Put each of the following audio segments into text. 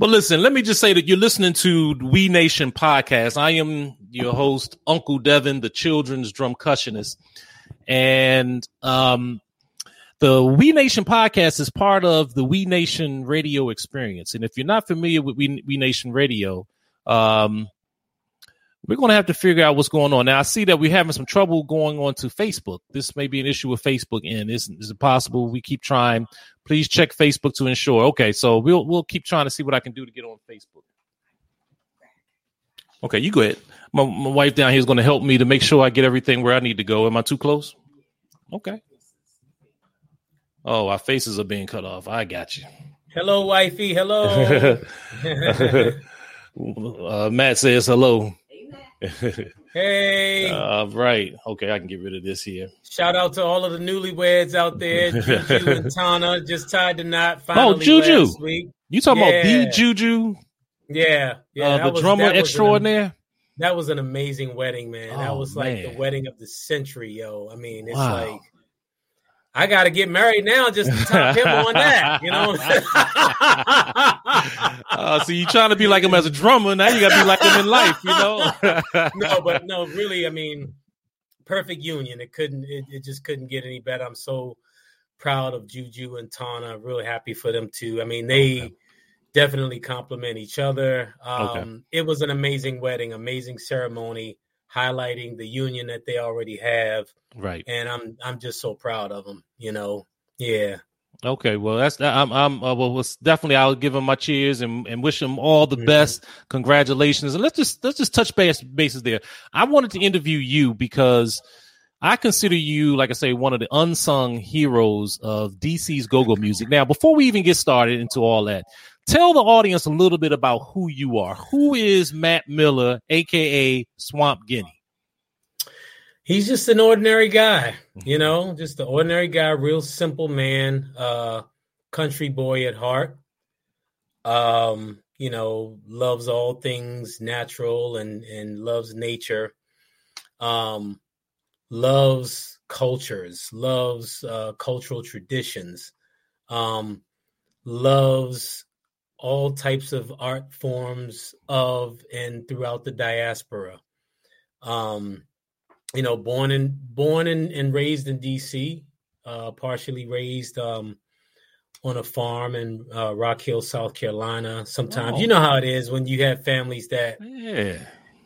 But listen, let me just say that you're listening to We Nation podcast. I am your host, Uncle Devin, the children's drumcussionist. And um, the We Nation podcast is part of the We Nation radio experience. And if you're not familiar with We, we Nation radio, um, we're going to have to figure out what's going on. Now, I see that we're having some trouble going on to Facebook. This may be an issue with Facebook, and is, is it possible we keep trying? Please check Facebook to ensure. Okay, so we'll we'll keep trying to see what I can do to get on Facebook. Okay, you go ahead. My, my wife down here is going to help me to make sure I get everything where I need to go. Am I too close? Okay. Oh, our faces are being cut off. I got you. Hello, wifey. Hello. uh, Matt says hello. Hey. Uh, right. Okay, I can get rid of this here. Shout out to all of the newlyweds out there. Juju and Tana just tied the knot Oh, finally Juju. last week. You talking Yeah. about the Juju, Yeah. Yeah. uh, that the was- drummer that was an- extraordinaire? that was an amazing wedding, man. that Oh, was like man. the wedding of the century, yo. I mean, it's Wow. like I got to get married now just to top him on that, you know. uh, so you trying to be like him as a drummer? Now you got to be like him in life, you know? no, but no, really, I mean, perfect union. It couldn't, it, it just couldn't get any better. I'm so proud of Juju and Tana. Really happy for them too. I mean, they Okay. definitely complement each other. Um, Okay. It was an amazing wedding, amazing ceremony, highlighting the union that they already have, right. and I'm I'm just so proud of them. You know, yeah. Okay. Well, that's I'm I'm uh, well. definitely, I'll give him my cheers and, and wish him all the Mhm. best. Congratulations. And let's just let's just touch base bases there. I wanted to interview you because I consider you, like I say, one of the unsung heroes of DC's go-go music. Now, before we even get started into all that, tell the audience a little bit about who you are. Who is Matt Miller, aka Swamp Guinea? he's just an ordinary guy, Mm-hmm. you know, just an ordinary guy, real simple man, uh, country boy at heart. Um, you know, loves all things natural and and loves nature. Um, loves cultures, loves uh, cultural traditions. Um, loves all types of art forms of and throughout the diaspora. Um, you know, born in born in, and raised in DC, uh, partially raised um, on a farm in uh, Rock Hill, South Carolina. Sometimes you know how it is when you have families that Yeah.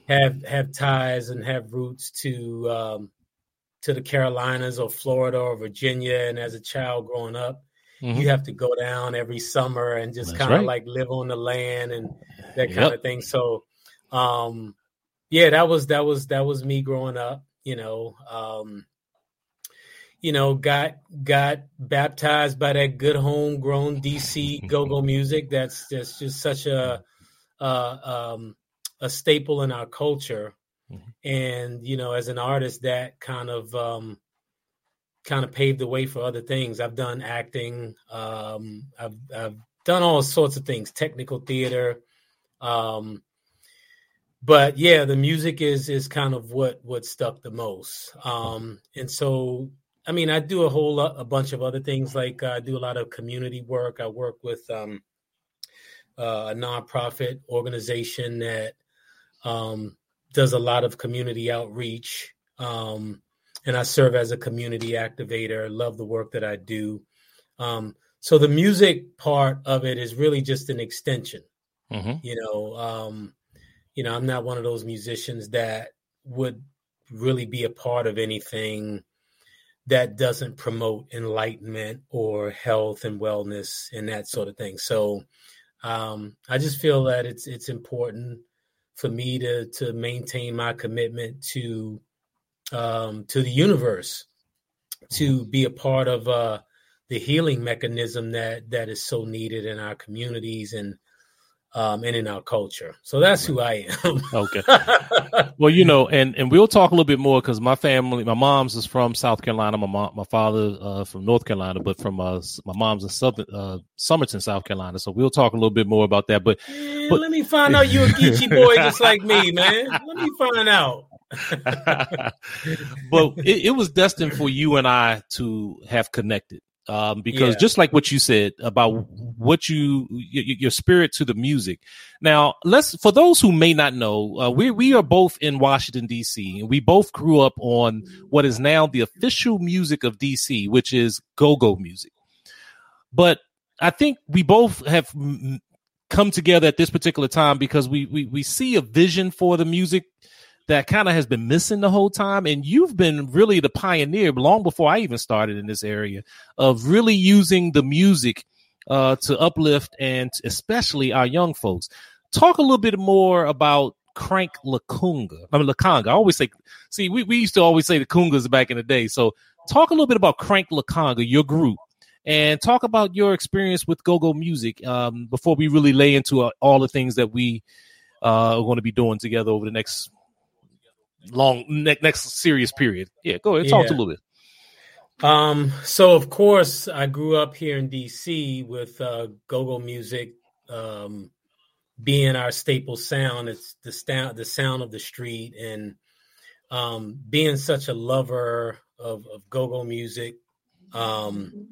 have have ties and have roots to um, to the Carolinas or Florida or Virginia. And as a child growing up, Mhm. you have to go down every summer and just kind of right. like live on the land and that Yep. kind of thing. So, um, yeah, that was that was that was me growing up. You know, um, you know, got got baptized by that good homegrown DC go go music. That's that's just such a uh, um, a staple in our culture. Mhm. And you know, as an artist, that kind of um, kind of paved the way for other things. I've done acting. Um, I've I've done all sorts of things, technical theater. Um, but yeah, the music is is kind of what what stuck the most. Um, and so, I mean, I do a whole lot, a bunch of other things. Like uh, I do a lot of community work. I work with um, uh, a nonprofit organization that um, does a lot of community outreach. Um, and I serve as a community activator. Love the work that I do. Um, so the music part of it is really just an extension. Mhm. You know, um, you know, I'm not one of those musicians that would really be a part of anything that doesn't promote enlightenment or health and wellness and that sort of thing. So um, I just feel that it's it's important for me to to maintain my commitment to um, to the universe, to be a part of uh, the healing mechanism that that is so needed in our communities and um, and in our culture. So that's who I am. Okay. Well, you know, and and we'll talk a little bit more because my family, my mom's is from South Carolina, my mom, my father uh, from North Carolina, but from uh, my mom's in Southern uh, Summerton, South Carolina. So we'll talk a little bit more about that. But Man, But- let me find out you're a Geechee boy just like me, man. Let me find out. but it, it was destined for you and I to have connected. um, because yeah. just like what you said about what you your spirit to the music. Now, let's for those who may not know, uh, we we are both in Washington D.C. and we both grew up on what is now the official music of D.C., which is go-go music. But I think we both have come together at this particular time because we we we see a vision for the music that kind of has been missing the whole time. And you've been really the pioneer long before I even started in this area of really using the music uh, to uplift and especially our young folks. Talk a little bit more about Crank Lakunga. I mean, Lakanga. I always say, see, we, we used to always say the Kungas back in the day. So talk a little bit about Crank Lakanga, your group, and talk about your experience with go-go music um, before we really lay into uh, all the things that we uh, are going to be doing together over the next long ne- next serious period. Yeah, go ahead, talk yeah. a little bit. Um, so of course, I grew up here in DC with uh, go-go music um, being our staple sound. It's the sound, the sound of the street, and um, being such a lover of, of go-go music. Um,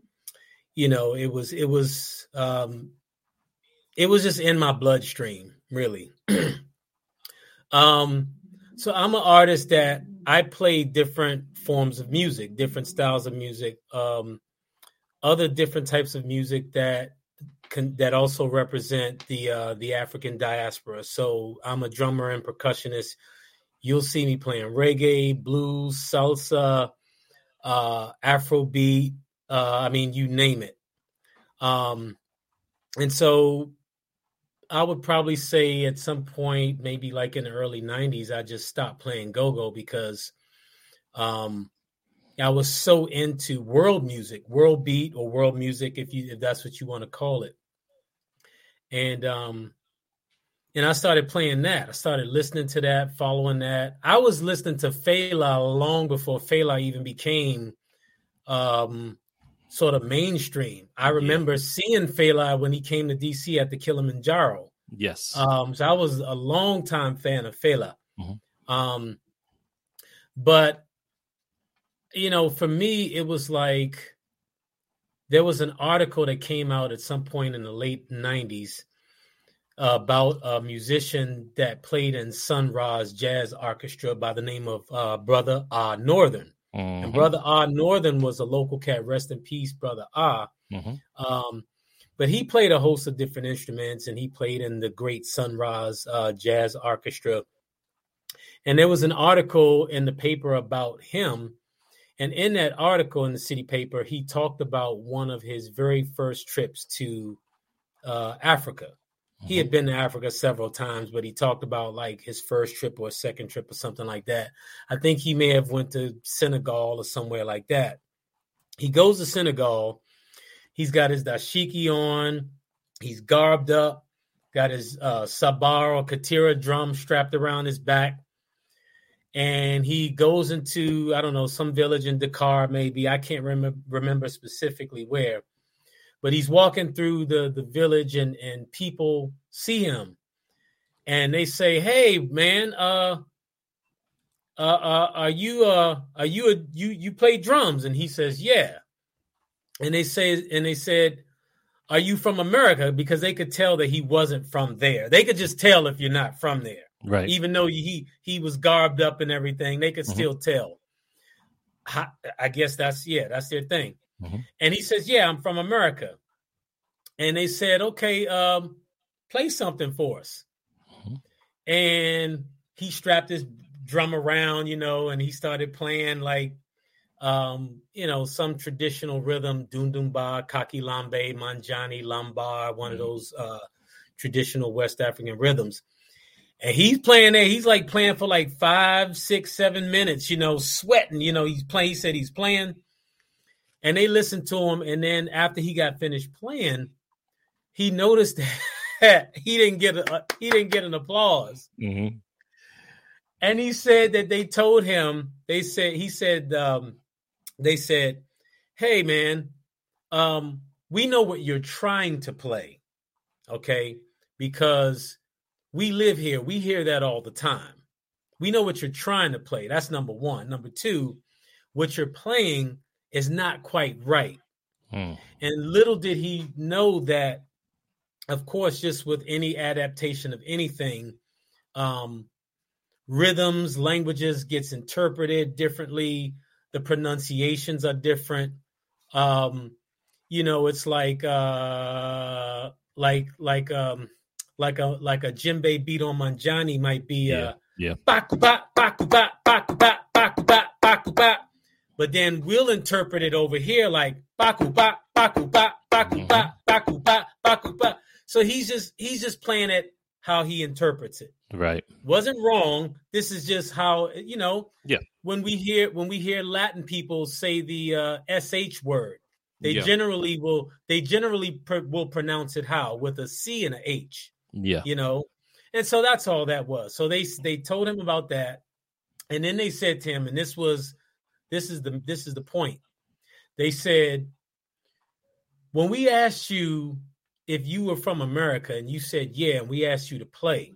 you know, it was it was um, it was just in my bloodstream, really. um, so I'm an artist that I play different forms of music, different styles of music, um, other different types of music that can, that also represent the uh, the African diaspora. So I'm a drummer and percussionist. You'll see me playing reggae, blues, salsa, uh, Afrobeat. Uh, I mean, you name it. Um, and so I would probably say at some point, maybe like in the early '90s, I just stopped playing go-go because um, I was so into world music, world beat or world music, if you if that's what you want to call it. And um, and I started playing that. I started listening to that, following that. I was listening to Fela long before Fela even became um, sort of mainstream. I remember yeah. seeing Fela when he came to DC at the Kilimanjaro. Yes. Um, so I was a long time fan of Fela. Mm-hmm. Um, but you know, for me, it was like there was an article that came out at some point in the late '90s uh, about a musician that played in Sun Ra's jazz orchestra by the name of uh, Brother Ah Northern. Mm-hmm. And Brother Ah Northern was a local cat. Rest in peace, Brother Ah. Mm-hmm. Um, but he played a host of different instruments, and he played in the great Sun Ra's uh, Jazz Orchestra. And there was an article in the paper about him. And in that article in the city paper, he talked about one of his very first trips to uh, Africa. He had mm-hmm. been to Africa several times, but he talked about like his first trip or second trip or something like that. I think he may have went to Senegal or somewhere like that. He goes to Senegal. He's got his dashiki on. He's garbed up. Got his uh, sabar or katira drum strapped around his back. And he goes into, I don't know, some village in Dakar, maybe. I can't remember remember specifically where but he's walking through the the village and and people see him. And they say hey man uh uh, uh are you uh are you a you you play drums? And he says yeah. And they say and they said are you from america? Because they could tell that he wasn't from there. They could just tell if you're not from there. Right. Even though he he was garbed up and everything they could mm-hmm. still tell. I, I guess that's yeah that's their thing Mm-hmm. And he says, Yeah, I'm from America. And they said, Okay, um, play something for us. Mm-hmm. And he strapped his drum around, you know, and he started playing like um, you know, some traditional rhythm, Dundumba, Kaki Lambe, Manjani, Lambar, one mm-hmm. of those uh traditional West African rhythms. And he's playing there. He's like playing for like five, six, seven minutes, you know, sweating. You know, he's playing. He said he's playing and they listened to him. And then after he got finished playing, he noticed that he didn't get a he didn't get an applause. Mm-hmm. And he said that they told him they said he said um, they said, "Hey man, um, we know what you're trying to play, okay? Because we live here, we hear that all the time. We know what you're trying to play. That's number one. Number two, what you're playing is not quite right. Mm. And little did he know that, of course, just with any adaptation of anything, um, rhythms, languages gets interpreted differently. The pronunciations are different. Um, you know, it's like uh, like like um, like a like a djembe beat on manjani might be yeah. uh, yeah. Bakuba, bakuba, bakuba, bakuba, bakuba. But then we'll interpret it over here like bakuba, bakuba, bakuba, bakuba, bakuba. So he's just he's just playing it how he interprets it. Right. Wasn't wrong. This is just how you know. Yeah. When we hear when we hear Latin people say the uh, sh word, they yeah. generally will they generally pr- will pronounce it how with a c and a h. Yeah. You know, and so that's all that was. So they they told him about that, and then they said to him, and this was this is the this is the point. They said when we asked you if you were from America and you said yeah, and we asked you to play,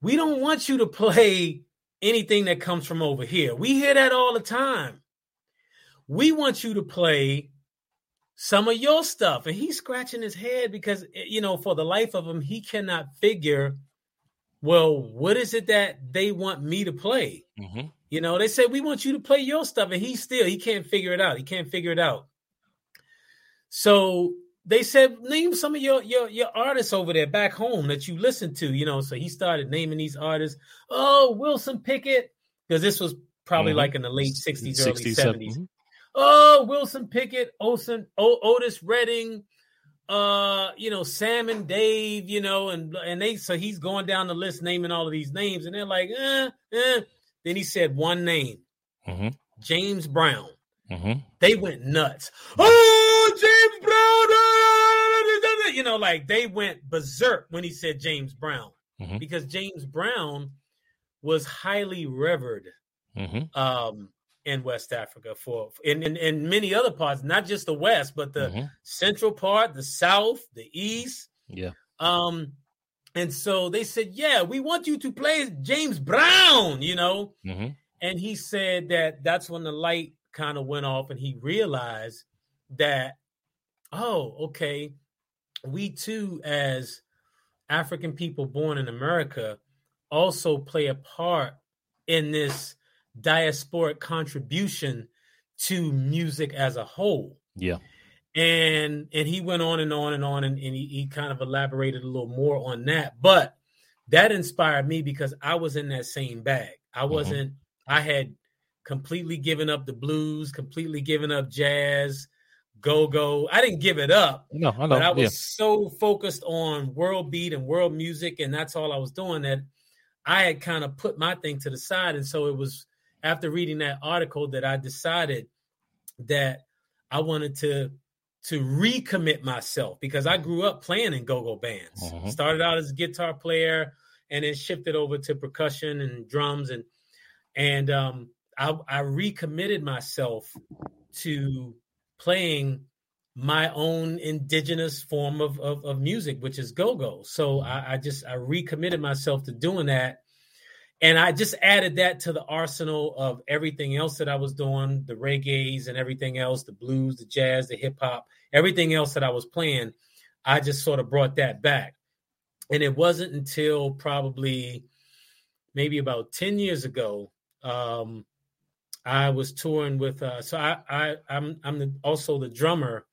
we don't want you to play anything that comes from over here. We hear that all the time. We want you to play some of your stuff. And he's scratching his head because, eh, you know, for the life of him, he cannot figure, well, what is it that they want me to play? Mm-hmm. You know, they say, we want you to play your stuff. And he still, he can't figure it out. He can't figure it out. So they said, name some of your, your, your artists over there back home that you listen to, you know. So he started naming these artists. Oh, Wilson Pickett, because this was probably mm-hmm. like in the late 60s, early 70s. Mm-hmm. Oh, Wilson Pickett, Olson, o- Otis Redding, uh, you know, Sam and Dave, you know, and and they so he's going down the list naming all of these names, and they're like, eh, eh. Then he said one name, mm-hmm. James Brown. Mm-hmm. They went nuts. Oh, James Brown! You know, like they went berserk when he said James Brown mm-hmm. because James Brown was highly revered mm-hmm. um, in West Africa for in, in, in many other parts, not just the West, but the mm-hmm. central part, the South, the East. Yeah. Um, and so they said, "Yeah, we want you to play James Brown," you know. Mm-hmm. And he said that that's when the light kind of went off, and he realized that, oh, okay, we too, as African people born in America, also play a part in this diasporic contribution to music as a whole. Yeah. And and he went on and on and on and, and he, he kind of elaborated a little more on that. But that inspired me because I was in that same bag. I mm-hmm. wasn't, mm-hmm. I had completely given up the blues, completely given up jazz, go go. I didn't give it up. No, I know. But I was yeah. so focused on world beat and world music, and that's all I was doing that I had kind of put my thing to the side. And so it was after reading that article that I decided that I wanted to to recommit myself because I grew up playing in go-go bands. Mm-hmm. Started out as a guitar player and then shifted over to percussion and drums and and um, I, I recommitted myself to playing my own indigenous form of, of, of music, which is go-go. So I, I just I recommitted myself to doing that and I just added that to the arsenal of everything else that I was doing, the reggae's and everything else, the blues, the jazz, the hip hop, everything else that I was playing. I just sort of brought that back. And it wasn't until probably maybe about 10 years ago, um, I was touring with, uh, so I, I, I'm, I'm the, also the drummer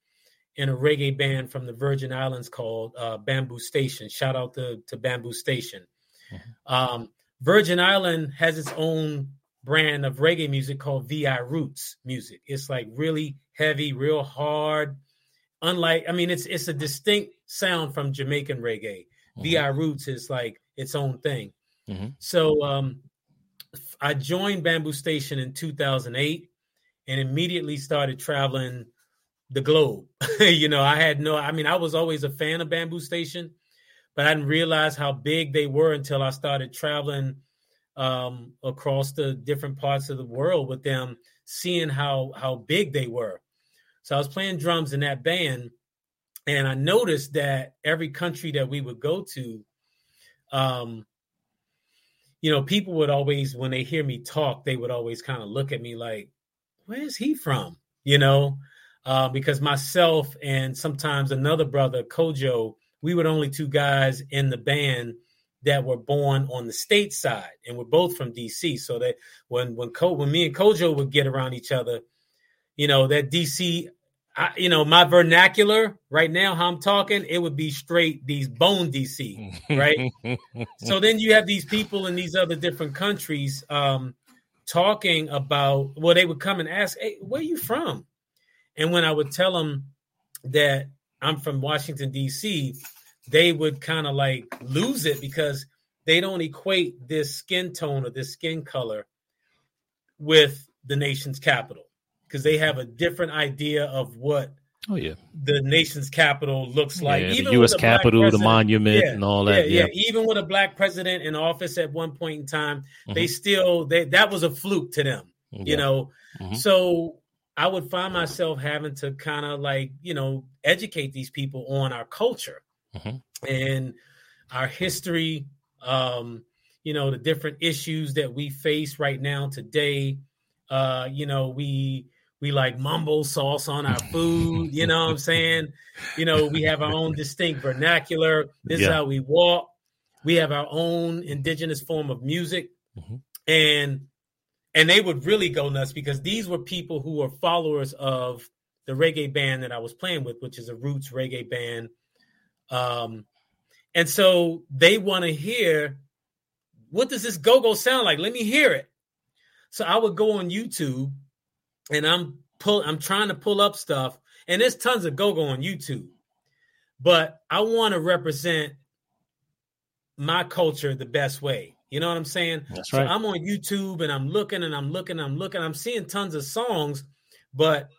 in a reggae band from the Virgin Islands called uh, Bamboo Station. Shout out to, to Bamboo Station. Mm-hmm. Um, Virgin Island has its own brand of reggae music called VI Roots music. It's like really heavy, real hard. Unlike, I mean, it's it's a distinct sound from Jamaican reggae. Mm-hmm. VI Roots is like its own thing. Mm-hmm. So um, I joined Bamboo Station in 2008 and immediately started traveling the globe. you know, I had no, I mean, I was always a fan of Bamboo Station but I didn't realize how big they were until I started traveling um, across the different parts of the world with them, seeing how how big they were. So I was playing drums in that band, and I noticed that every country that we would go to, um, you know, people would always, when they hear me talk, they would always kind of look at me like, "Where's he from?" You know. uh, because myself and sometimes another brother, Kojo, we were the only two guys in the band that were born on the state side, and we're both from DC. So that when when Co- when me and Kojo would get around each other, you know that DC, I, you know my vernacular right now, how I'm talking, it would be straight these bone DC, right? so then you have these people in these other different countries um, talking about well, they would come and ask, "Hey, where you from?" And when I would tell them that I'm from Washington D.C., they would kind of like lose it because they don't equate this skin tone or this skin color with the nation's capital because they have a different idea of what oh yeah the nation's capital looks like yeah, even the U.S. Capitol, the monument, yeah, and all that. Yeah, Yeah, even with a black president in office at one point in time, they Mhm. still they that was a fluke to them, you know. Mhm. So I would find myself having to kind of like you know educate these people on our culture Mhm. and our history. Um, you know the different issues that we face right now today. Uh, you know we we like mumble sauce on our food. You know what I'm saying? You know we have our own distinct vernacular. This is how we walk. We have our own indigenous form of music, Mhm. and and they would really go nuts because these were people who were followers of the reggae band that I was playing with, which is a roots reggae band. Um, and so they want to hear what does this go-go sound like? Let me hear it. So I would go on YouTube and I'm pull I'm trying to pull up stuff, and there's tons of go-go on YouTube. But I want to represent my culture the best way. You know what I'm saying? That's So right. I'm on YouTube and I'm looking and I'm looking, and I'm looking, I'm seeing tons of songs, but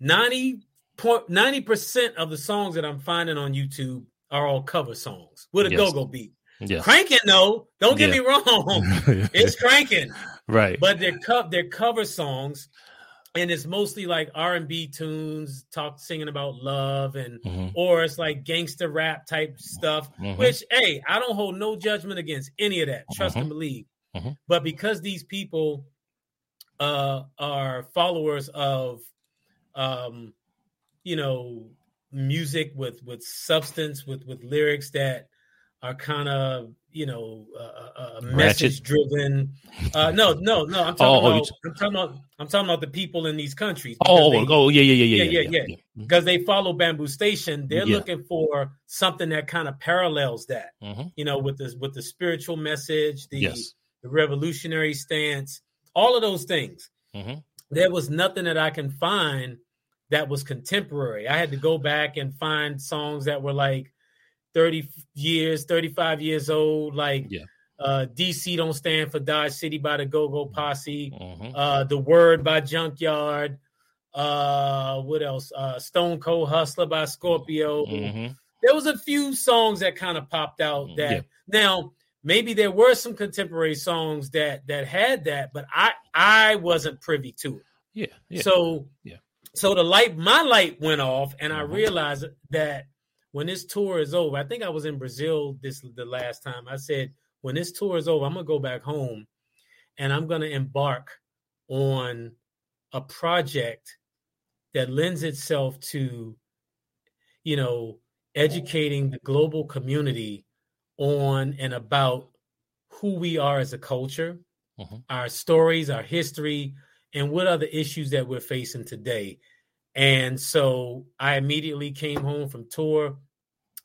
90 90 percent of the songs that I'm finding on YouTube are all cover songs with a Yes. go-go beat. yeah, Cranking though, don't get Yeah. me wrong. it's cranking, right. but they're co- they're cover songs and it's mostly like R&B tunes, talk singing about love and Mhm. or it's like gangster rap type stuff Mhm. which hey i don't hold no judgment against any of that trust Mhm. and believe Mhm. but because these people uh are followers of um you know music with with substance with with lyrics that are kind of you know uh, uh, message driven uh no no no i'm talking Oh, oh, you about i'm talking about i'm talking about the people in these countries because Oh, they- oh, yeah, yeah, yeah, yeah, Yeah, yeah, yeah. because they follow Bamboo Station, they're Yeah. looking for something that kind of parallels that, Mhm. you know, with the with the spiritual message, the Yes. the revolutionary stance, all of those things. Mhm. There was nothing that I can find that was contemporary. I had to go back and find songs that were like 30 years, 35 years old, like Yeah. uh, DC Don't Stand for Dodge City by the Go Go Posse, Mhm. uh, The Word by Junkyard, uh, what else? Uh, Stone Cold Hustler by Scorpio. Mhm. There was a few songs that kind of popped out that Yeah. now maybe there were some contemporary songs that that had that, but I I wasn't privy to it. Yeah, yeah. So Yeah. so the light my light went off and I Mhm. realized that when this tour is over, I think I was in Brazil this the last time. I said when this tour is over, I'm gonna go back home and I'm gonna embark on a project that lends itself to you know educating the global community on and about who we are as a culture Mhm. our stories our history and what are the issues that we're facing today and so i immediately came home from tour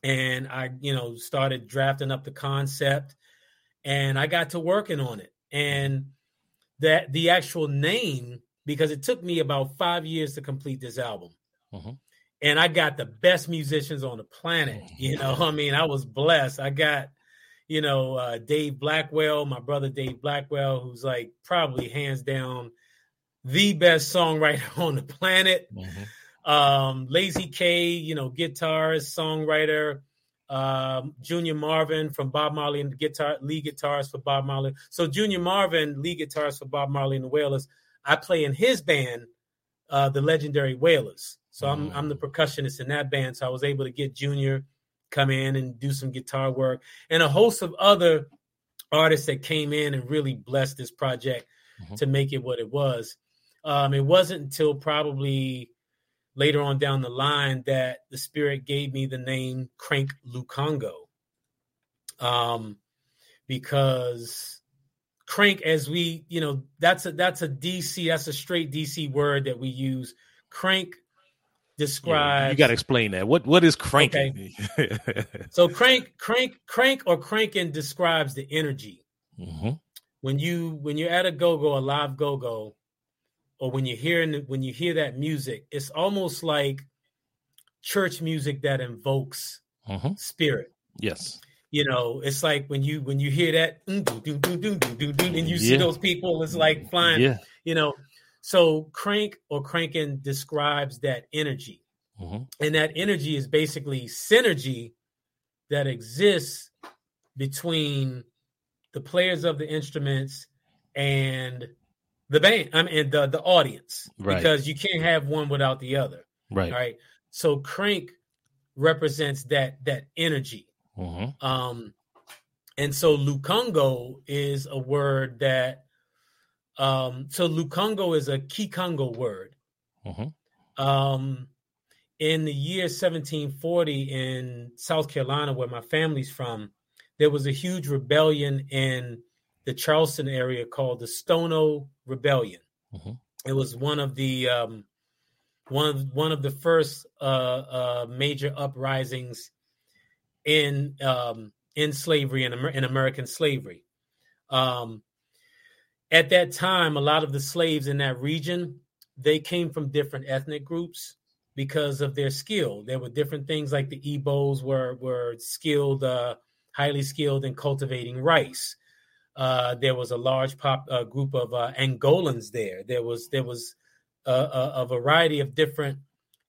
and i you know started drafting up the concept and i got to working on it. And that the actual name because it took me about five years to complete this album. Mhm. and i got the best musicians on the planet you know i mean i was blessed. I got you know uh, dave blackwell my brother dave blackwell who's like probably hands down the best songwriter on the planet. Mhm. um lazy k you know guitarist songwriter. Um junior marvin from bob marley and guitar lead guitarist for bob marley. So junior marvin lead guitarist for bob marley and the wailers. I play in his band uh the legendary wailers. So i'm i'm the percussionist in that band. So i was able to get junior come in and do some guitar work and a host of other artists that came in and really blessed this project Mhm. to make it what it was um it wasn't until probably later on down the line that the spirit gave me the name Crank Lukongo. Um, because crank, as we, you know, that's a that's a DC, that's a straight DC word that we use. Crank describes. Yeah, you got to explain that. What what is cranking? Okay. so crank, crank, crank, or cranking describes the energy. Mm-hmm. When you when you're at a go go, a live go go, or when you're hearing when you hear that music, it's almost like church music that invokes mm-hmm. spirit. Yes. You know, it's like when you when you hear that and you see those people, it's like flying. Yeah. You know, so crank or cranking describes that energy. Mm-hmm. And that energy is basically synergy that exists between the players of the instruments and the band, I mean the the audience, right. because you can't have one without the other. Right. All right. So crank represents that that energy. Mm-hmm. Um, and so Lukongo is a word that um, so Lukongo is a Kikongo word. Mm-hmm. Um, in the year 1740 in South Carolina, where my family's from, there was a huge rebellion in the Charleston area called the Stono Rebellion. Mm-hmm. It was one of the um, one of one of the first uh, uh, major uprisings in um, in slavery and in, in American slavery. Um, at that time, a lot of the slaves in that region they came from different ethnic groups because of their skill. There were different things like the Igbos were were skilled, uh, highly skilled in cultivating rice. Uh, there was a large pop uh, group of uh, Angolans there. There was there was a, a, a, variety of different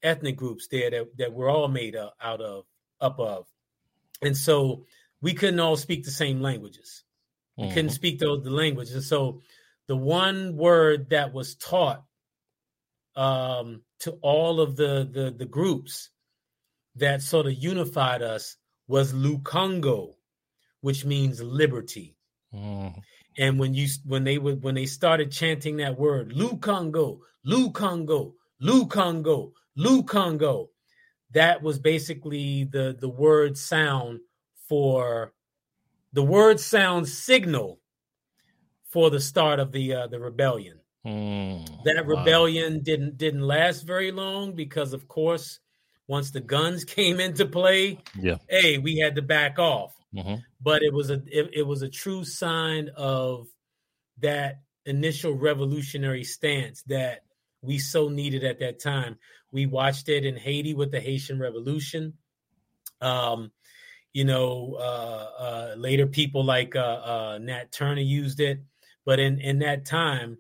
ethnic groups there that, that were all made up, out of up of, and so we couldn't all speak the same languages. We mm-hmm. couldn't speak those the languages, and so the one word that was taught um, to all of the, the the groups that sort of unified us was Lukongo, which means liberty. Mm. And when you when they would when they started chanting that word, Lu Congo, Lu Congo, Lu Congo, Lu Congo, that was basically the the word sound for the word sound signal for the start of the uh, the rebellion. Mm, that rebellion wow. didn't didn't last very long because, of course, once the guns came into play, yeah, hey, we had to back off. Mm-hmm. But it was a it, it was a true sign of that initial revolutionary stance that we so needed at that time. We watched it in Haiti with the Haitian Revolution. Um, you know, uh, uh, later people like uh, uh Nat Turner used it, but in in that time,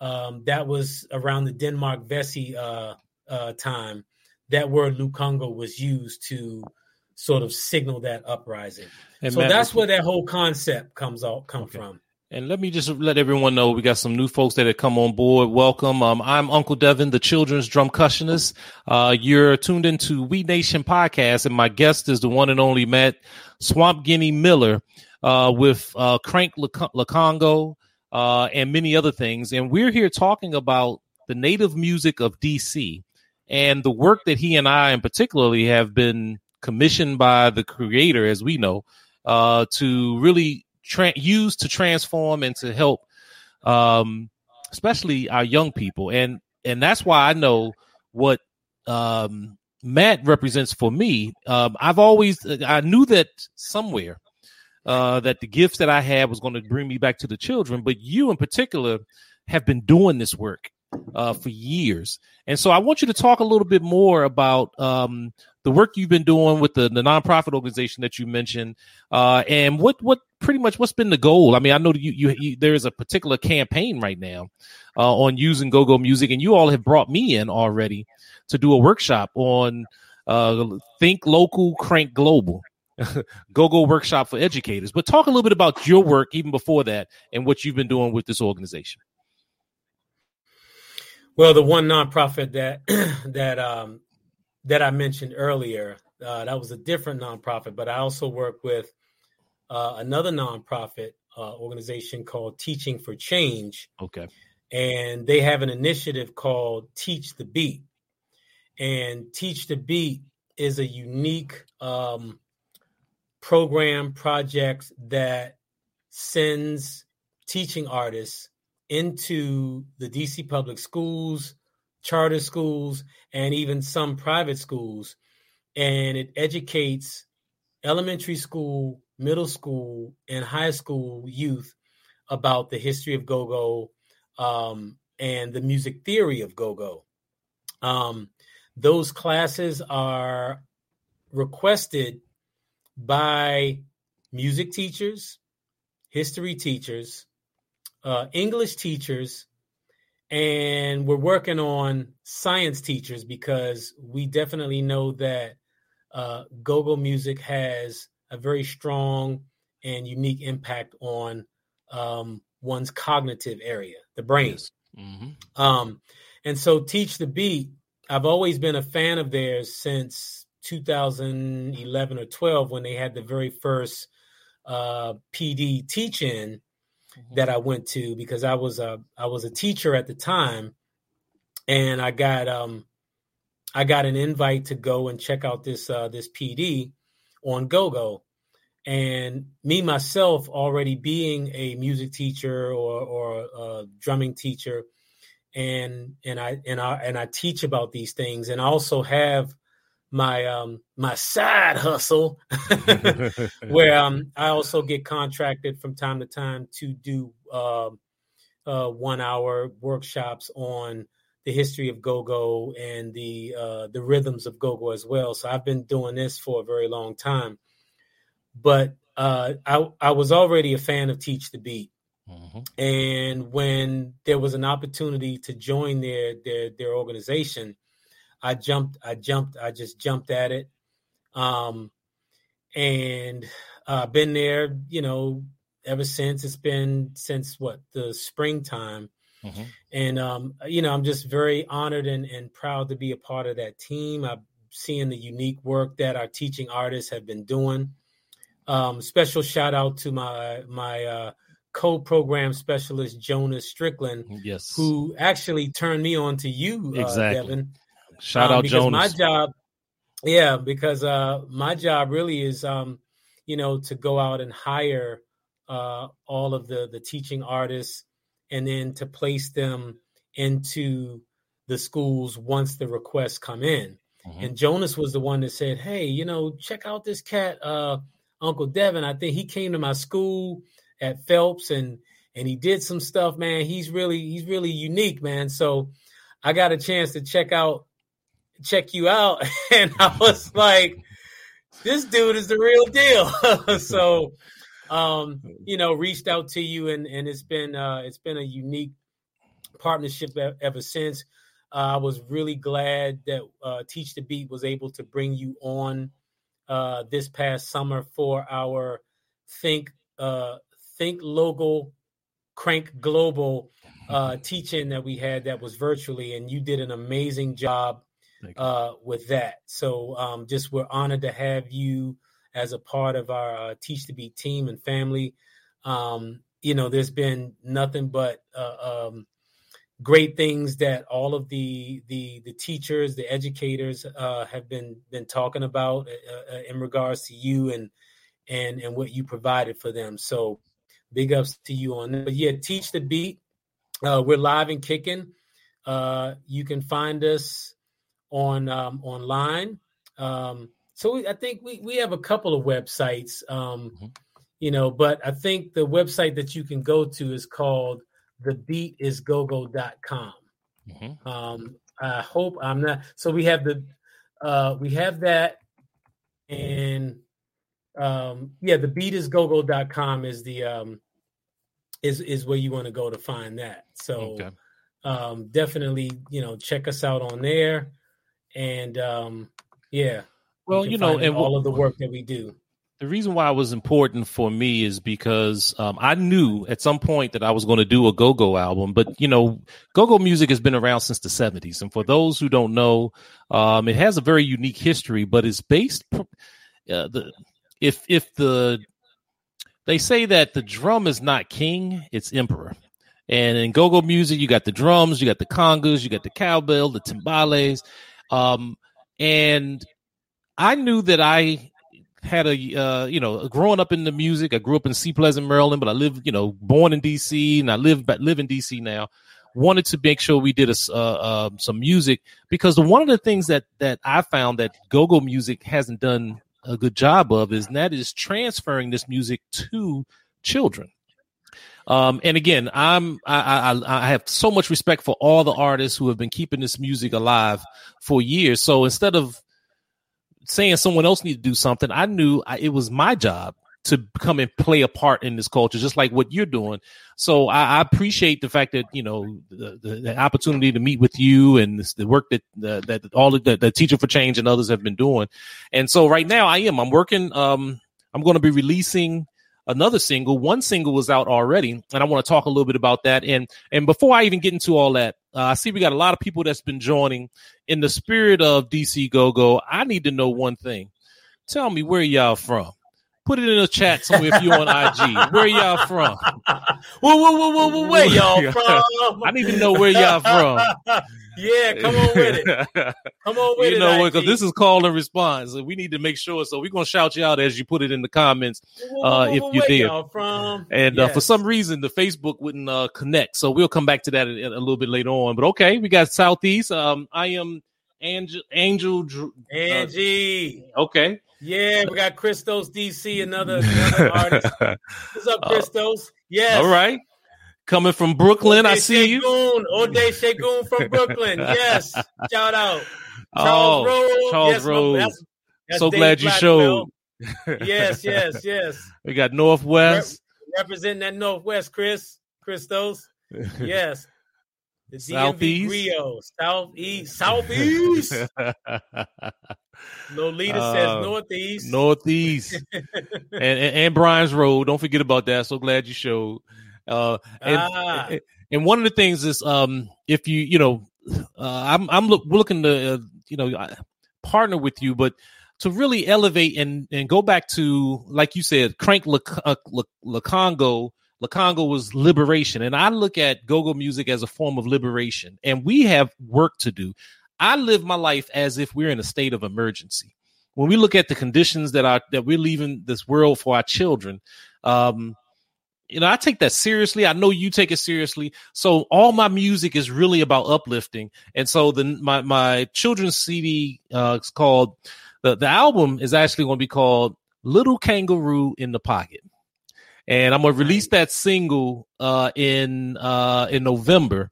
um, that was around the Denmark Vesey uh, uh, time. That word Lukongo was used to sort of signal that uprising. And so Matt, that's where that whole concept comes out come okay. from. And let me just let everyone know we got some new folks that have come on board. Welcome. Um, I'm Uncle Devin, the children's drumcussionist. Uh, you're tuned into We Nation podcast, and my guest is the one and only Matt Swamp Guinea Miller uh, with uh, Crank Lukongo uh, and many other things. And we're here talking about the native music of DC and the work that he and I, in particularly, have been commissioned by the creator, as we know, uh, to really tra- use to transform and to help, um, especially our young people. And and that's why I know what um, Matt represents for me. Um, I've always I knew that somewhere uh, that the gifts that I had was going to bring me back to the children, but you in particular have been doing this work uh, for years. And so I want you to talk a little bit more about um, the work you've been doing with the, the nonprofit organization that you mentioned, uh, and what what pretty much what's been the goal. I mean, I know you, you, you there is a particular campaign right now uh, on using go go music, and you all have brought me in already to do a workshop on uh, think local, crank global. go go workshop for educators. But talk a little bit about your work even before that and what you've been doing with this organization. Well, the one nonprofit that that um, that I mentioned earlier, uh, that was a different nonprofit, but I also work with uh, another nonprofit uh, organization called Teaching for Change. Okay, and they have an initiative called Teach the Beat, And Teach the Beat is a unique um, program project that sends teaching artists into the DC public schools, charter schools, and even some private schools. And it educates elementary school, middle school, and high school youth about the history of go go um, and the music theory of go go. Um, those classes are requested by music teachers, history teachers, uh, English teachers, and we're working on science teachers because we definitely know that uh, go-go music has a very strong and unique impact on um, one's cognitive area, the brain. Yes. Mm-hmm. Um, and so, Teach the Beat, I've always been a fan of theirs since 2011 or 12 when they had the very first uh, PD teach-in mm-hmm. that I went to because I was a I was a teacher at the time, and I got um I got an invite to go and check out this uh, this PD on GoGo, and me myself already being a music teacher or or a drumming teacher, and and I and I and I teach about these things, and I also have my um my side hustle where um I also get contracted from time to time to do uh, uh one hour workshops on the history of go-go and the uh, the rhythms of go-go as well. So I've been doing this for a very long time. But uh, I I was already a fan of Teach the Beat, mm-hmm. and when there was an opportunity to join their their their organization, I jumped. I jumped. I just jumped at it, um, and I've uh, been there. You know, ever since. It's been since what the springtime Mm-hmm. And um, you know, I'm just very honored and, and proud to be a part of that team. I'm seeing the unique work that our teaching artists have been doing. Um, special shout out to my my uh, co-program specialist Jonas Strickland, yes, who actually turned me on to you, uh, exactly. Devin. Shout um, out Jonas. My job, yeah, because uh, my job really is, um, you know, to go out and hire uh, all of the the teaching artists and then to place them into the schools once the requests come in. Mm-hmm. And Jonas was the one that said, "Hey, you know, check out this cat, uh, Uncle Devin. I think he came to my school at Phelps and and he did some stuff, man. He's really he's really unique, man. So I got a chance to check out check you out, and I was like, this dude is the real deal. so um, you know, reached out to you, and and it's been uh, it's been a unique partnership ever since. Uh, I was really glad that uh, Teach the Beat was able to bring you on uh, this past summer for our Think uh, Think Local Crank Global uh, teaching that we had that was virtually, and you did an amazing job uh, with that. So um, just we're honored to have you as a part of our uh, Teach to Beat team and family. Um, you know, there's been nothing but uh, um, great things that all of the the the teachers, the educators uh, have been been talking about uh, uh, in regards to you and and and what you provided for them. So big ups to you on that. But yeah, Teach the Beat. We're live and kicking. you can find us on um, online. Um, so we, I think we, we have a couple of websites, um, mm-hmm. you know, but I think the website that you can go to is called thebeatisgogo.com. Mm-hmm. Um, I hope I'm not. So we have the, uh, we have that and, um, yeah, the beatisgogo.com is the, um, is, is where you want to go to find that. So, okay. um, definitely, you know, check us out on there and, um, yeah, well, you know, and all of the work that we do. The reason why it was important for me is because um, I knew at some point that I was going to do a go-go album, but you know, go-go music has been around since the '70s, and for those who don't know, um, it has a very unique history. But it's based uh, the if if the they say that the drum is not king, it's emperor. And in go-go music, you got the drums, you got the congas, you got the cowbell, the timbales, Um, and I knew that I had a uh, you know growing up in the music. I grew up in Seat Pleasant, Maryland, but I live you know born in D.C. and I live live in D.C. now. Wanted to make sure we did a, uh, uh, some music because one of the things that that I found that go-go music hasn't done a good job of is that is transferring this music to children. Um, and again, I'm I, I, I have so much respect for all the artists who have been keeping this music alive for years. So instead of saying someone else needs to do something, I knew I, it was my job to come and play a part in this culture, just like what you're doing. So I, I appreciate the fact that you know the, the, the, opportunity to meet with you and this, the work that the, that all the, the teacher for change and others have been doing. And so right now I am I'm working. Um, I'm going to be releasing another single. One single was out already, and I want to talk a little bit about that. And and before I even get into all that, uh, I see we got a lot of people that's been joining. In the spirit of DC Go Go, I need to know one thing. Tell me where y'all from. Put it in the chat somewhere if you're on IG. Where y'all from? Whoa, whoa, whoa, whoa, whoa, where y'all from? I need to know where y'all from. yeah, come on with it. Come on with you it. You know what? Because this is call and response. We need to make sure. So we're gonna shout you out as you put it in the comments uh, if you did. From? And yes. uh, for some reason, the Facebook wouldn't uh, connect. So we'll come back to that a, a, little bit later on. But okay, we got Southeast. Um, I am Angel. Angel. Uh, Angie. okay. Yeah, we got Christos DC, another, another artist. What's up, uh, Christos? Yes. All right. Coming from Brooklyn, Ode I see you. Ode Shagun from Brooklyn. Yes. Shout out. Charles oh, Road. Charles yes, Road. That's, that's so Dave glad you showed. yes, yes, yes. We got Northwest. Re- representing that Northwest, Chris. Christos. Yes. The Southeast. Rio. Southeast. Southeast. Lolita uh, says northeast. Northeast. and, and, and Brian's Road. Don't forget about that. So glad you showed. Uh, and, ah. and one of the things is, um, if you, you know, uh, I'm I'm look, looking to, uh, you know, partner with you, but to really elevate and and go back to, like you said, Crank La, uh, La, Lukongo. La Congo was liberation, and I look at go-go music as a form of liberation, and we have work to do. I live my life as if we're in a state of emergency. When we look at the conditions that are that we're leaving this world for our children, um, you know, I take that seriously. I know you take it seriously. So all my music is really about uplifting. And so the my my children's CD uh it's called the the album is actually going to be called Little Kangaroo in the Pocket. And I'm going to release that single uh in uh in November.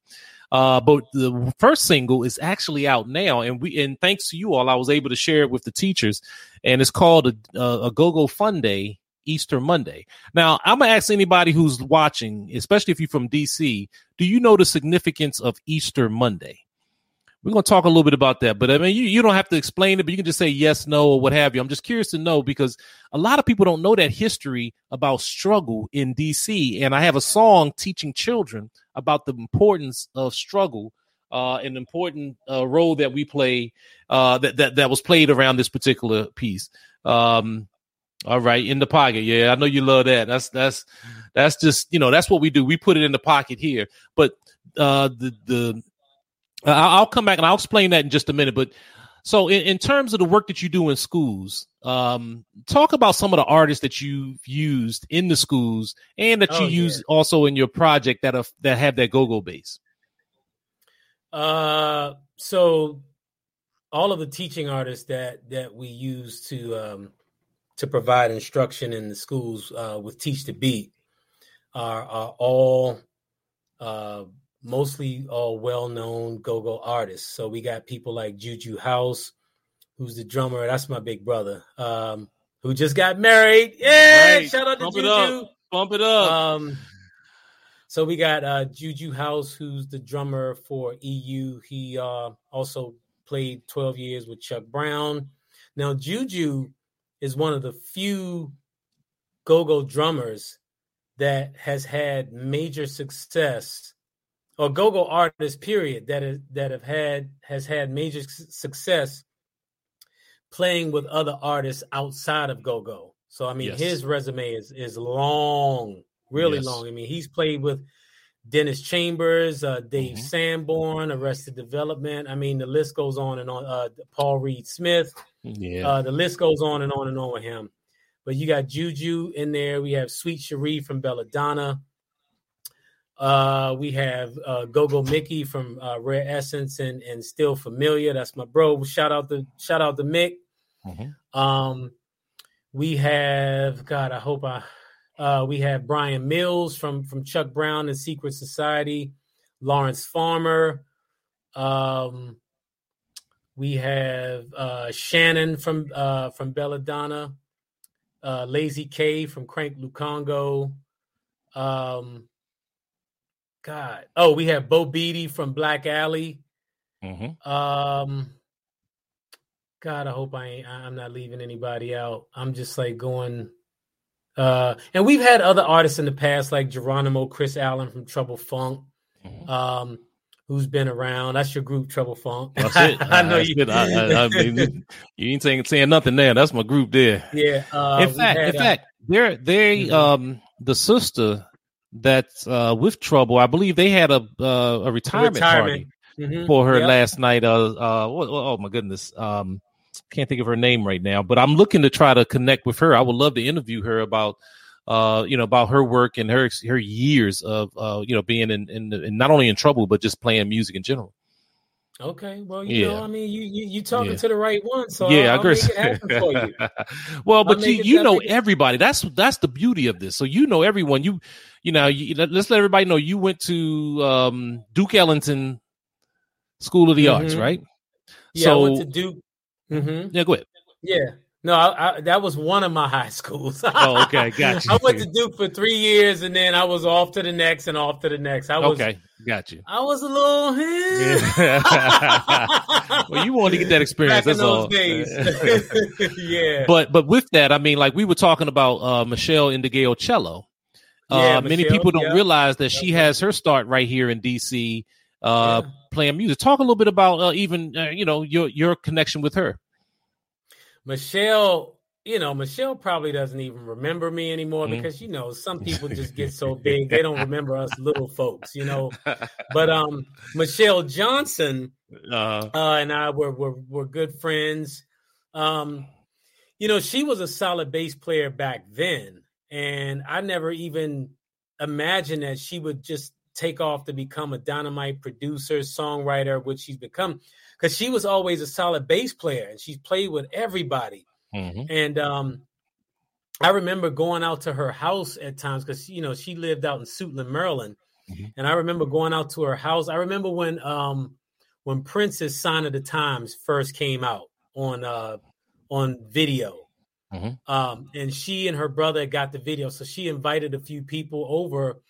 Uh, but the first single is actually out now, and we and thanks to you all, I was able to share it with the teachers, and it's called a, a, a Go Go Fun Day Easter Monday. Now, I'm gonna ask anybody who's watching, especially if you're from DC, do you know the significance of Easter Monday? We're going to talk a little bit about that, but I mean, you, you don't have to explain it, but you can just say yes, no, or what have you. I'm just curious to know because a lot of people don't know that history about struggle in DC. And I have a song teaching children about the importance of struggle, uh, an important uh, role that we play, uh, that, that, that was played around this particular piece. Um, all right, in the pocket. Yeah, I know you love that. That's that's that's just you know that's what we do. We put it in the pocket here. But uh, the the uh, I'll come back and I'll explain that in just a minute. But so, in, in terms of the work that you do in schools, um, talk about some of the artists that you've used in the schools and that you oh, use yeah. also in your project that have that have that go-go base. Uh, so all of the teaching artists that that we use to um, to provide instruction in the schools uh, with Teach the Beat are, are all uh, mostly all well-known go-go artists. So we got people like Juju House, who's the drummer. That's my big brother, um, who just got married. Yeah, right. shout out to Bump Juju. It up. Bump it up. Um, so we got uh, Juju House, who's the drummer for EU. He uh, also played 12 years with Chuck Brown. Now Juju is one of the few go-go drummers that has had major success or go-go artist period that is that have had has had major success playing with other artists outside of go-go. So I mean yes. his resume is is long, really yes. long. I mean he's played with Dennis Chambers, uh, Dave mm-hmm. Sanborn, Arrested Development. I mean, the list goes on and on. Uh, Paul Reed Smith. Yeah. Uh, the list goes on and on and on with him. But you got Juju in there. We have Sweet Cherie from Belladonna. Uh, we have uh, Go-Go Mickey from uh, Rare Essence and and Still Familiar. That's my bro. Shout out to shout out to Mick. Mm-hmm. Um, we have God. I hope I uh, we have Brian Mills from from Chuck Brown and Secret Society, Lawrence Farmer. Um, we have uh, Shannon from uh, from Belladonna, uh, Lazy K from Crank Lukongo. Um, God, oh, we have Bo Beatty from Black Alley. Mm-hmm. Um, God, I hope I ain't. I'm not leaving anybody out. I'm just like going uh, and we've had other artists in the past, like Geronimo, Chris Allen from Trouble Funk, mm-hmm. um, who's been around. That's your group, Trouble Funk. That's it. I know you. I, I, I mean, you ain't saying, saying nothing there. That's my group there. Yeah. Uh, in fact, had, in uh, fact, they're they mm-hmm. um the sister that's uh with Trouble. I believe they had a uh, a retirement, retirement. party mm-hmm. for her yep. last night. Uh, uh, oh, oh my goodness. Um, can't think of her name right now, but I'm looking to try to connect with her. I would love to interview her about uh, you know, about her work and her her years of uh, you know, being in, in, in not only in trouble but just playing music in general. Okay, well, you yeah. know, I mean, you you, you talking yeah. to the right one, so yeah, I'll, I agree. well, but you you know everybody. That's that's the beauty of this. So you know everyone. You you know, you, let's let everybody know you went to um, Duke Ellington School of the mm-hmm. Arts, right? Yeah, so, I went to Duke Mm-hmm. Yeah, go ahead. Yeah. No, I, I, that was one of my high schools. oh, okay, gotcha. I went to Duke for three years, and then I was off to the next and off to the next. I was okay, got you. I was a little. Yeah. well, you want to get that experience. That's all. yeah. But but with that, I mean, like we were talking about uh, Meshell Ndegeocello. Uh, yeah, many Michelle, people don't yeah. realize that she has her start right here in DC uh, yeah. Playing music. Talk a little bit about uh, even uh, you know your your connection with her. Michelle, you know, Michelle probably doesn't even remember me anymore mm-hmm. because you know some people just get so big they don't remember us little folks, you know. But um, Meshell Johnson uh-huh. uh, and I were, were were good friends. Um, you know, she was a solid bass player back then, and I never even imagined that she would just take off to become a dynamite producer, songwriter, which she's become, because she was always a solid bass player and she's played with everybody. Mm-hmm. And um, I remember going out to her house at times because you know she lived out in Suitland, Maryland, mm-hmm. and I remember going out to her house. I remember when um, when Prince's "Sign of the Times" first came out on uh, on video. Mm-hmm. Um, and she and her brother got the video, so she invited a few people over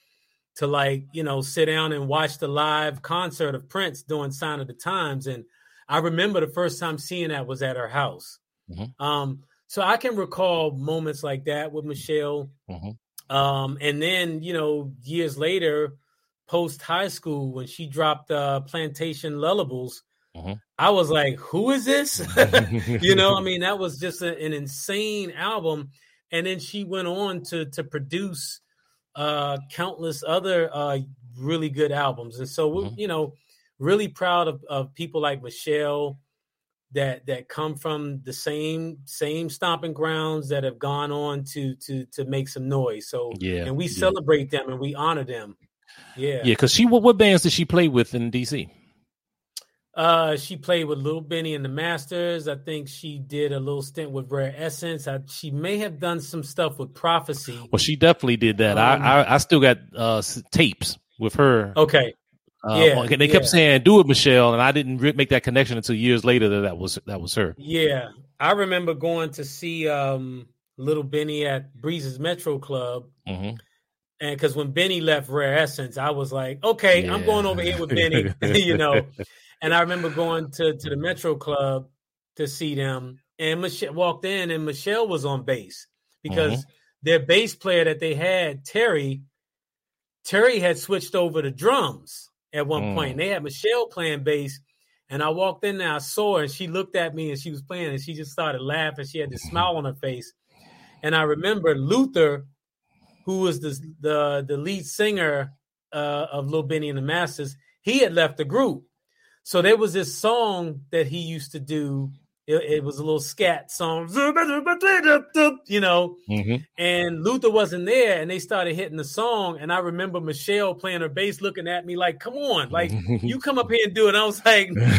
to like you know sit down and watch the live concert of Prince doing Sign of the Times, and I remember the first time seeing that was at her house. Mm-hmm. Um, so I can recall moments like that with Michelle, Mm-hmm. Um, and then you know years later, post high school when she dropped uh, Plantation Lullabies. Mm-hmm. I was like, "Who is this?" you know, I mean, that was just a, an insane album. And then she went on to to produce uh, countless other uh, really good albums. And so, mm-hmm. you know, really proud of, of people like Michelle that that come from the same same stomping grounds that have gone on to to to make some noise. So yeah, and we yeah. celebrate them and we honor them. Yeah, yeah. Because she what, what bands did she play with in DC? Uh, she played with Little Benny and the Masters. I think she did a little stint with Rare Essence. I, she may have done some stuff with Prophecy. Well, she definitely did that. Um, I, I, I still got uh tapes with her. Okay. Uh, yeah, they kept yeah. saying "Do it, Michelle," and I didn't re- make that connection until years later that that was that was her. Yeah, I remember going to see um, Little Benny at Breeze's Metro Club, mm-hmm. and because when Benny left Rare Essence, I was like, "Okay, yeah. I'm going over here with Benny," you know. And I remember going to, to the Metro Club to see them. And Meshell walked in, and Michelle was on bass because mm-hmm. their bass player that they had, Terry, Terry had switched over to drums at one mm. point. They had Michelle playing bass. And I walked in there, I saw her, and she looked at me and she was playing, and she just started laughing. She had this mm-hmm. smile on her face. And I remember Luther, who was the the, the lead singer uh, of Lil Benny and the Masters, he had left the group. So there was this song that he used to do. It, it was a little scat song, you know. Mm-hmm. And Luther wasn't there, and they started hitting the song. And I remember Michelle playing her bass, looking at me like, "Come on, like you come up here and do it." And I was like, "No,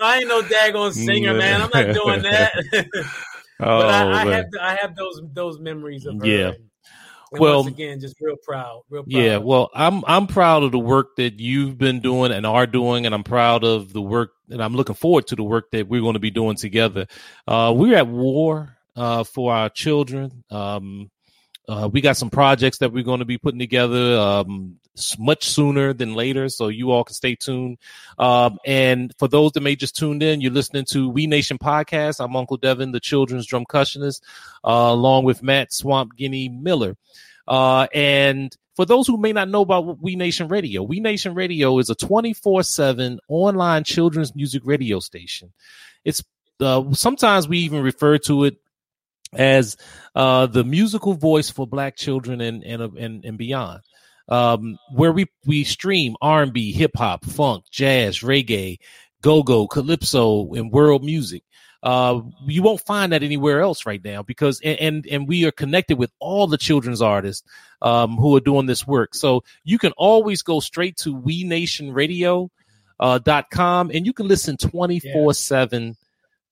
I ain't no daggone singer, man. I'm not doing that." oh, but I, I have I have those those memories of her. Yeah. And well, again, just real proud, real proud. Yeah, well, I'm I'm proud of the work that you've been doing and are doing, and I'm proud of the work, and I'm looking forward to the work that we're going to be doing together. Uh, we're at war uh, for our children. Um, uh, we got some projects that we're going to be putting together um, much sooner than later, so you all can stay tuned. Um, and for those that may just tuned in, you're listening to We Nation podcast. I'm Uncle Devin, the children's drumcussionist, uh, along with Matt Swamp Guinea Miller. Uh, and for those who may not know about We Nation Radio, We Nation Radio is a 24 7 online children's music radio station. It's uh, sometimes we even refer to it as uh, the musical voice for Black children and and and, and beyond. Um, where we we stream R and B, hip hop, funk, jazz, reggae, go go, calypso, and world music. Uh, you won't find that anywhere else right now because and and, and we are connected with all the children's artists um, who are doing this work. So you can always go straight to We Nation Radio uh, dot com and you can listen twenty four seven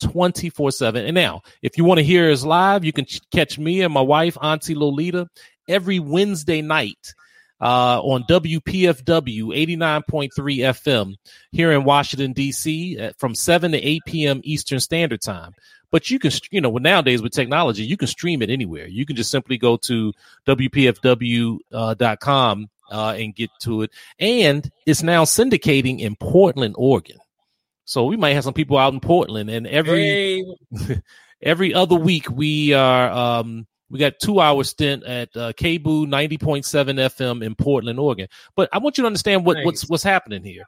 24 7. And now, if you want to hear us live, you can ch- catch me and my wife, Auntie Lolita, every Wednesday night uh, on WPFW 89.3 FM here in Washington, D.C. from 7 to 8 p.m. Eastern Standard Time. But you can, you know, nowadays with technology, you can stream it anywhere. You can just simply go to WPFW.com uh, uh, and get to it. And it's now syndicating in Portland, Oregon. So we might have some people out in Portland, and every hey. every other week we are um, we got two hour stint at uh, KBOO ninety point seven FM in Portland, Oregon. But I want you to understand what, nice. what's what's happening here.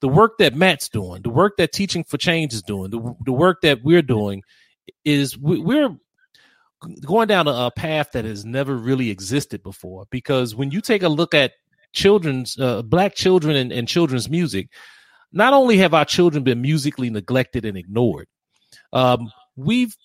The work that Matt's doing, the work that Teaching for Change is doing, the the work that we're doing is we, we're going down a, a, path that has never really existed before. Because when you take a look at children's uh, black children and, and children's music, not only have our children been musically neglected and ignored, um, we've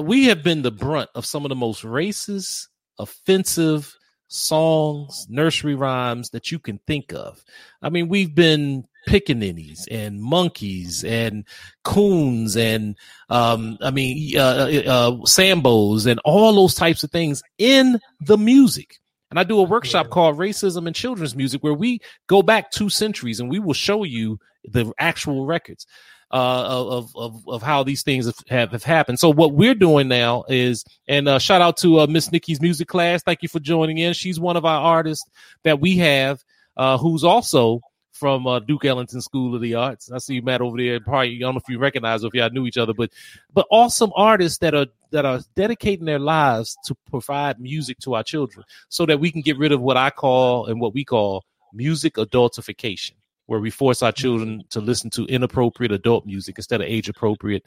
we have been the brunt of some of the most racist, offensive songs, nursery rhymes that you can think of. I mean, we've been pickaninnies and monkeys and coons and um, I mean uh, uh, uh, sambos and all those types of things in the music. And I do a workshop yeah. called Racism in Children's Music where we go back two centuries and we will show you the actual records uh, of, of of how these things have, have, happened. So what we're doing now is, and uh, shout out to uh, Miss Nikki's music class. Thank you for joining in. She's one of our artists that we have, uh, who's also from uh, Duke Ellington School of the Arts. I see you, Matt, over there. Probably I don't know if you recognize or if y'all knew each other, but but awesome artists that are that are dedicating their lives to provide music to our children, so that we can get rid of what I call and what we call music adultification where we force our children to listen to inappropriate adult music instead of age appropriate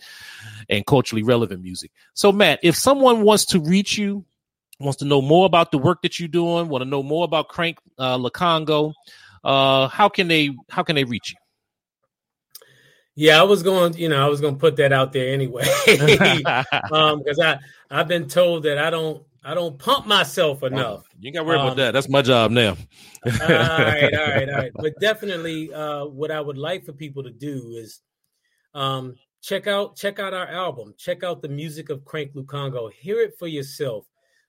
and culturally relevant music. So, Matt, if someone wants to reach you, wants to know more about the work that you're doing, want to know more about Crank uh, Lukongo, uh, how can they how can they reach you? Yeah, I was going, you know, I was going to put that out there anyway, um, because I I've been told that I don't I don't pump myself enough. You got to worry um, about that. That's my job now. all right, all right, all right. But definitely, uh, what I would like for people to do is um, check out check out our album. Check out the music of Crank Lukongo. Hear it for yourself.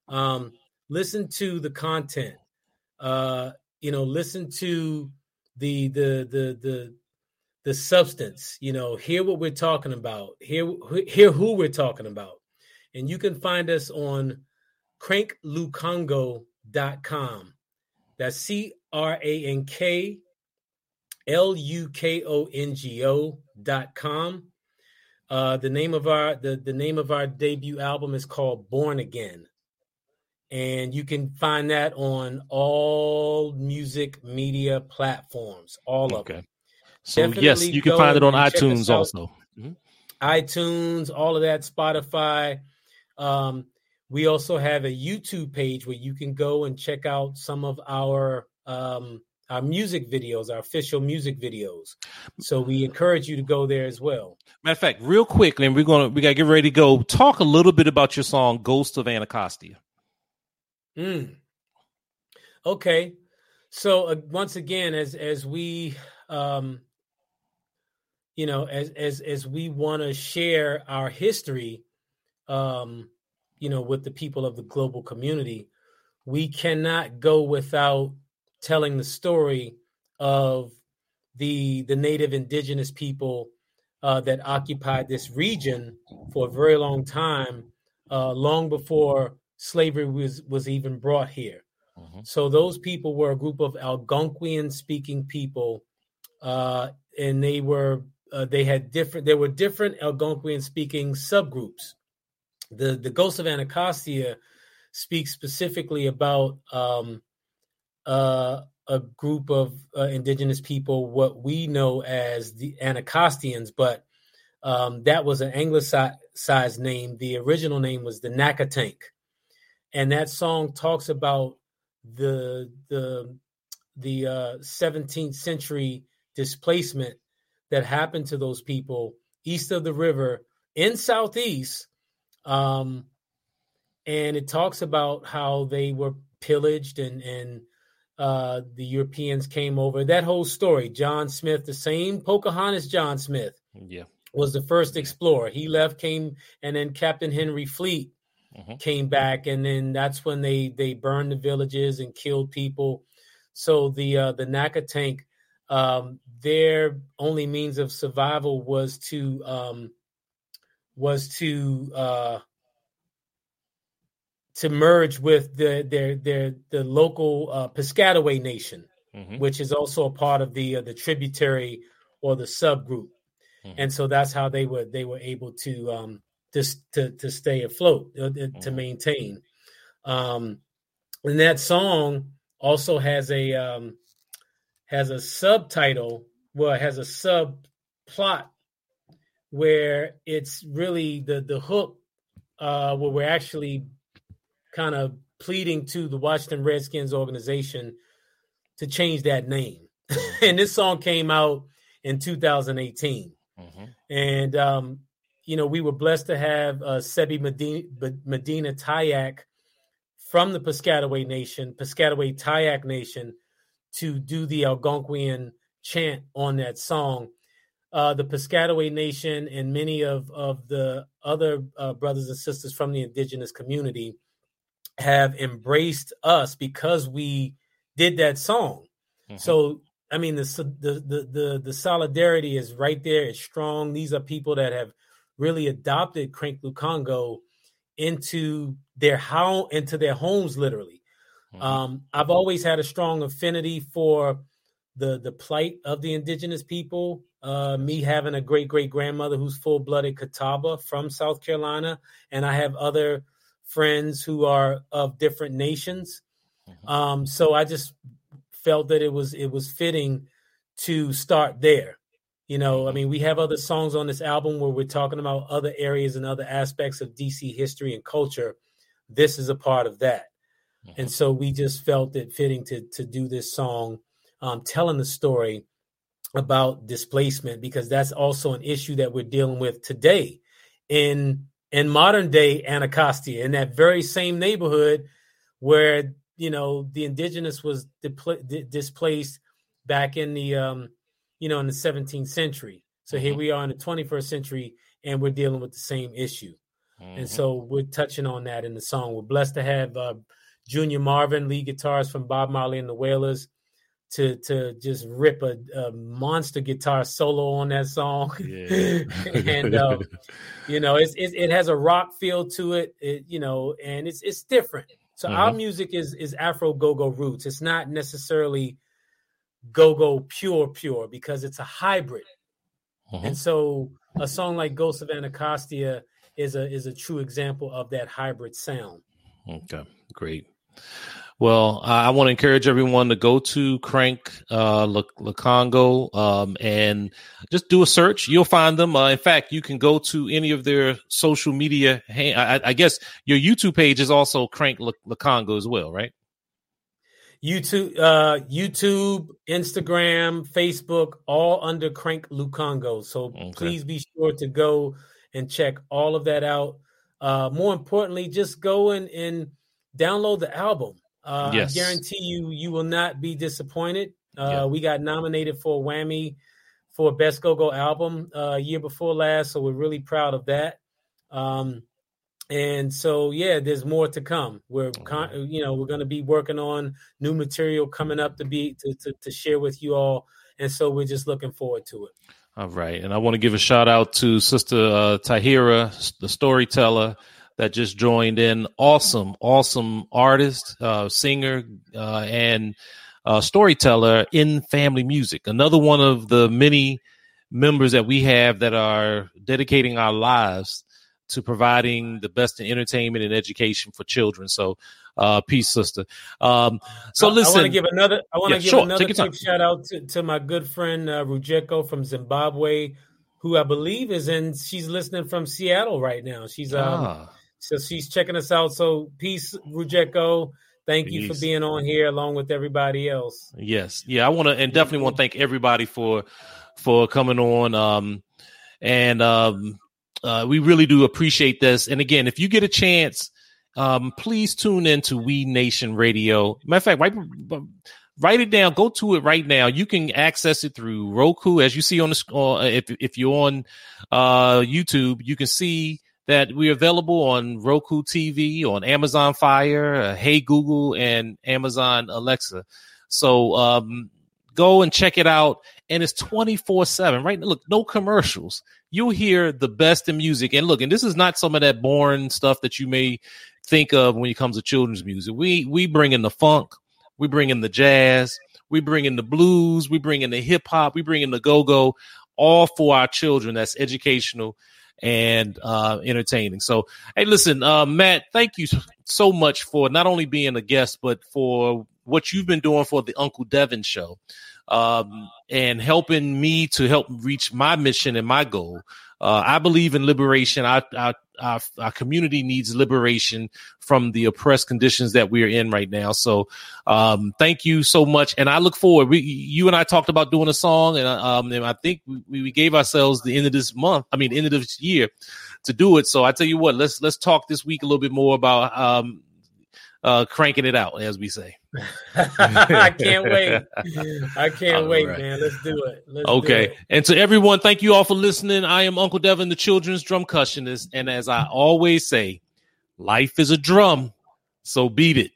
Um, listen to the content. Uh, you know, listen to the the the the the substance. You know, hear what we're talking about. Hear hear who we're talking about, and you can find us on cranklukongo.com. That's C R A N K L U K O N G O dot com. Uh, the name of our the, the name of our debut album is called Born Again. And you can find that on all music media platforms, all of okay. them. So Definitely yes, you can find it on iTunes also. Mm-hmm. iTunes, all of that, Spotify. Um, we also have a YouTube page where you can go and check out some of our um, our music videos, our official music videos. So we encourage you to go there as well. Matter of fact, real quick, and we're gonna we gotta get ready to go. Talk a little bit about your song "Ghost of Anacostia." Mm. Okay, so uh, once again, as as we um, you know, as as as we want to share our history, um, you know, with the people of the global community, we cannot go without telling the story of the the native indigenous people uh, that occupied this region for a very long time, uh, long before slavery was was even brought here. Mm-hmm. So those people were a group of Algonquian speaking people, uh, and they were uh, they had different. There were different Algonquian speaking subgroups. The the Ghost of Anacostia speaks specifically about um, uh, a group of uh, indigenous people, what we know as the Anacostians, but um, that was an anglicized name. The original name was the Nacotchtank, and that song talks about the the the uh, 17th century displacement that happened to those people east of the river in southeast um, and it talks about how they were pillaged and and uh, the Europeans came over. That whole story, John Smith, the same Pocahontas John Smith, yeah, was the first explorer. He left, came, and then Captain Henry Fleet mm-hmm. came back, and then that's when they they burned the villages and killed people. So the uh, the Nacotchtank, um, their only means of survival was to um, was to uh, to merge with the their their the local uh, Piscataway Nation, mm-hmm. which is also a part of the uh, the tributary or the subgroup, mm-hmm. and so that's how they were they were able to um just to to stay afloat uh, mm-hmm. to maintain. Um, and that song also has a um has a subtitle, well, it has a subplot where it's really the the hook uh where we're actually kind of pleading to the Washington Redskins organization to change that name. and this song came out in 2018. Mm-hmm. And, um, you know, we were blessed to have uh, Sebi Medina, Medina Tayac from the Piscataway Nation, Piscataway Tayac Nation, to do the Algonquian chant on that song. Uh, the Piscataway Nation and many of, of the other uh, brothers and sisters from the indigenous community have embraced us because we did that song. Mm-hmm. So I mean the, the the the the solidarity is right there. It's strong. These are people that have really adopted Crank Lukongo into their how into their homes literally. Mm-hmm. Um, I've always had a strong affinity for the the plight of the indigenous people. Uh, me having a great great grandmother who's full blooded Catawba from South Carolina, and I have other friends who are of different nations. Mm-hmm. Um, so I just felt that it was it was fitting to start there. You know, I mean, we have other songs on this album where we're talking about other areas and other aspects of DC history and culture. This is a part of that. Mm-hmm. And so we just felt it fitting to to do this song, um, telling the story about displacement because that's also an issue that we're dealing with today in in modern day Anacostia, in that very same neighborhood where you know the indigenous was displaced back in the um, you know in the 17th century. So mm-hmm. here we are in the 21st century, and we're dealing with the same issue. Mm-hmm. And so we're touching on that in the song. We're blessed to have uh, Junior Marvin, lead guitarist from Bob Marley and the Wailers, to to just rip a, a, monster guitar solo on that song, yeah. and uh, you know it's, it, it has a rock feel to it, it, you know, and it's it's different. So mm-hmm. our music is is Afro go go roots. It's not necessarily go go pure pure because it's a hybrid, mm-hmm. and so a song like Ghost of Anacostia is a is a true example of that hybrid sound. Okay, great. Well, I want to encourage everyone to go to Crank uh, Lukongo um, and just do a search. You'll find them. Uh, in fact, you can go to any of their social media. I, I guess your YouTube page is also Crank Lukongo as well, right? YouTube, uh, YouTube, Instagram, Facebook, all under Crank Lukongo. So okay. please be sure to go and check all of that out. Uh, more importantly, just go and, and download the album. Uh, yes. I guarantee you, you will not be disappointed. Uh, yeah. We got nominated for a Wammie for Best Go Go album uh, year before last, so we're really proud of that. Um, and so, yeah, there's more to come. We're, con- you know, we're going to be working on new material coming up to be to, to, to share with you all, and so we're just looking forward to it. All right, and I want to give a shout out to Sister uh, Tahira, the storyteller that just joined in. Awesome, awesome artist, uh, singer, uh, and uh, storyteller in family music. Another one of the many members that we have that are dedicating our lives to providing the best in entertainment and education for children. So, uh, peace, sister. Um, so listen, I want to give another. I want to yeah, give sure, another shout out to, to my good friend uh, Rujeko from Zimbabwe, who I believe is in. She's listening from Seattle right now. She's um, ah. So she's checking us out. So peace, Rujeko. Thank you for being on here along with everybody else. Yes. Yeah, I want to and definitely want to thank everybody for for coming on. Um and um uh we really do appreciate this. And again, if you get a chance, um please tune in to We Nation Radio. Matter of fact, write it down. Go to it right now. You can access it through Roku, as you see on the. Uh, if if you're on uh, YouTube, you can see that we're available on Roku TV, on Amazon Fire, uh, Hey Google, and Amazon Alexa. So um, go and check it out. And it's 24 7, right? Look, no commercials. You'll hear the best in music. And look, and this is not some of that boring stuff that you may think of when it comes to children's music. We we bring in the funk, we bring in the jazz, we bring in the blues, we bring in the hip hop, we bring in the go go, all for our children. That's educational and uh, entertaining. So, hey, listen, uh, Matt, thank you so much for not only being a guest, but for what you've been doing for the Uncle Devin show um, and helping me to help reach my mission and my goal. Uh, I believe in liberation. Our, our community needs liberation from the oppressed conditions that we're in right now. So, um, thank you so much. And I look forward. We, you and I talked about doing a song and, um, and I think we, we gave ourselves the end of this month. I mean, end of this year to do it. So I tell you what, let's, let's talk this week a little bit more about, um, uh, cranking it out, as we say. I can't wait. I can't all wait, right. man. Let's do it. Let's okay. Do it. And to everyone, thank you all for listening. I am Uncle Devin, the children's drumcussionist. And as I always say, life is a drum, so beat it.